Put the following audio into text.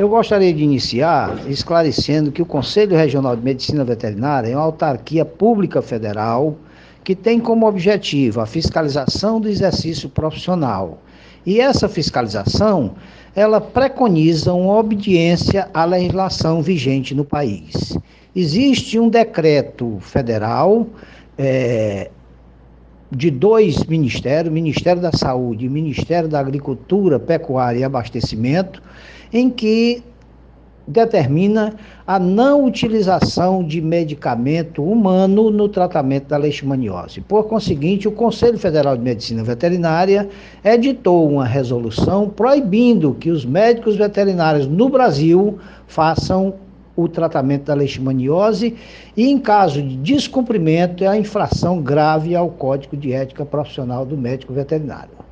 Eu gostaria de iniciar esclarecendo que o Conselho Regional de Medicina Veterinária é uma autarquia pública federal que tem como objetivo a fiscalização do exercício profissional. E essa fiscalização, ela preconiza uma obediência à legislação vigente no país. Existe um decreto federal é, de dois ministérios, Ministério da Saúde e Ministério da Agricultura, Pecuária e Abastecimento, em que determina a não utilização de medicamento humano no tratamento da leishmaniose. Por conseguinte, o Conselho Federal de Medicina Veterinária editou uma resolução proibindo que os médicos veterinários no Brasil façam o tratamento da leishmaniose e, em caso de descumprimento, é a infração grave ao Código de Ética Profissional do Médico Veterinário.